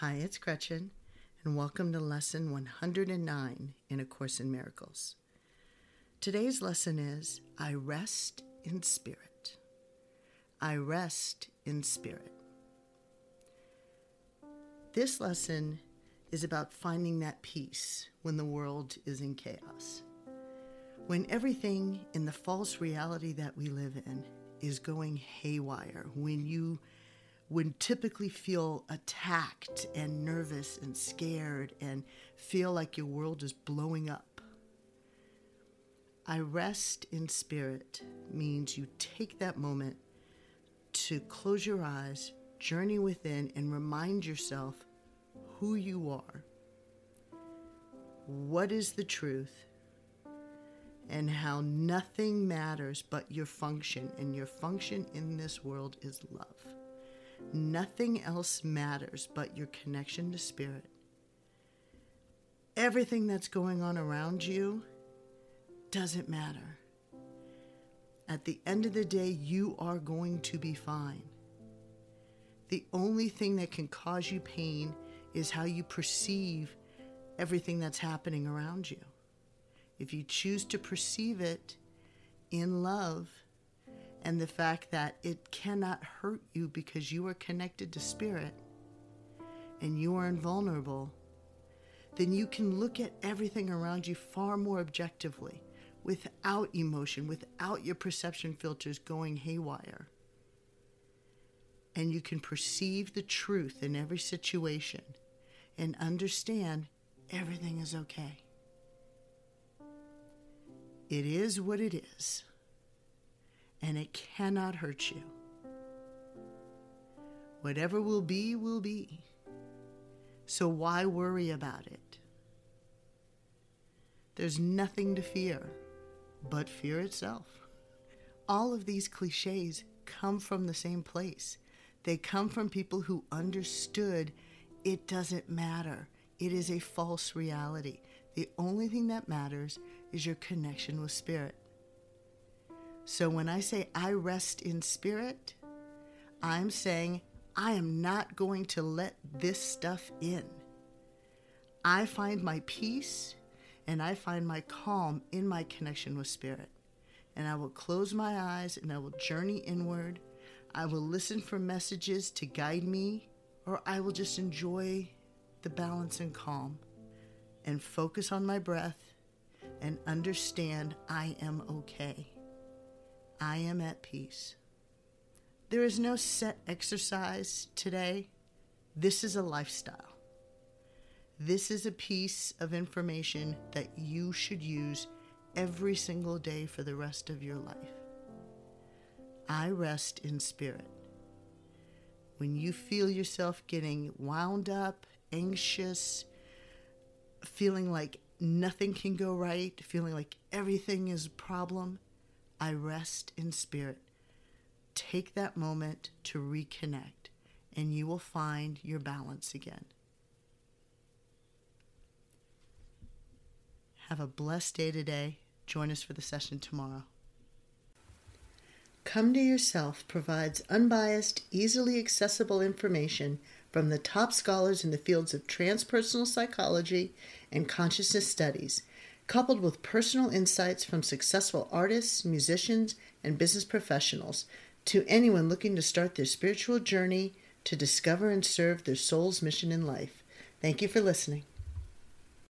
Hi, it's Gretchen, and welcome to lesson 109 in A Course in Miracles. Today's lesson is I rest in spirit. I rest in spirit. This lesson is about finding that peace when the world is in chaos. When everything in the false reality that we live in is going haywire, when you would typically feel attacked and nervous and scared and feel like your world is blowing up. I rest in spirit means you take that moment to close your eyes, journey within, and remind yourself who you are, what is the truth, and how nothing matters but your function, and your function in this world is love. Nothing else matters but your connection to spirit. Everything that's going on around you doesn't matter. At the end of the day, you are going to be fine. The only thing that can cause you pain is how you perceive everything that's happening around you. If you choose to perceive it in love, and the fact that it cannot hurt you because you are connected to spirit and you are invulnerable, then you can look at everything around you far more objectively without emotion, without your perception filters going haywire. And you can perceive the truth in every situation and understand everything is okay. It is what it is and it cannot hurt you. Whatever will be, will be. So why worry about it? There's nothing to fear but fear itself. All of these cliches come from the same place. They come from people who understood it doesn't matter. It is a false reality. The only thing that matters is your connection with spirit. So when I say I rest in spirit, I'm saying I am not going to let this stuff in. I find my peace and I find my calm in my connection with spirit. And I will close my eyes and I will journey inward. I will listen for messages to guide me, or I will just enjoy the balance and calm and focus on my breath and understand I am okay. I am at peace. There is no set exercise today. This is a lifestyle. This is a piece of information that you should use every single day for the rest of your life. I rest in spirit. When you feel yourself getting wound up, anxious, feeling like nothing can go right, feeling like everything is a problem, I rest in spirit. Take that moment to reconnect, and you will find your balance again. Have a blessed day today. Join us for the session tomorrow. Come to Yourself provides unbiased, easily accessible information from the top scholars in the fields of transpersonal psychology and consciousness studies coupled with personal insights from successful artists, musicians, and business professionals to anyone looking to start their spiritual journey to discover and serve their soul's mission in life. Thank you for listening.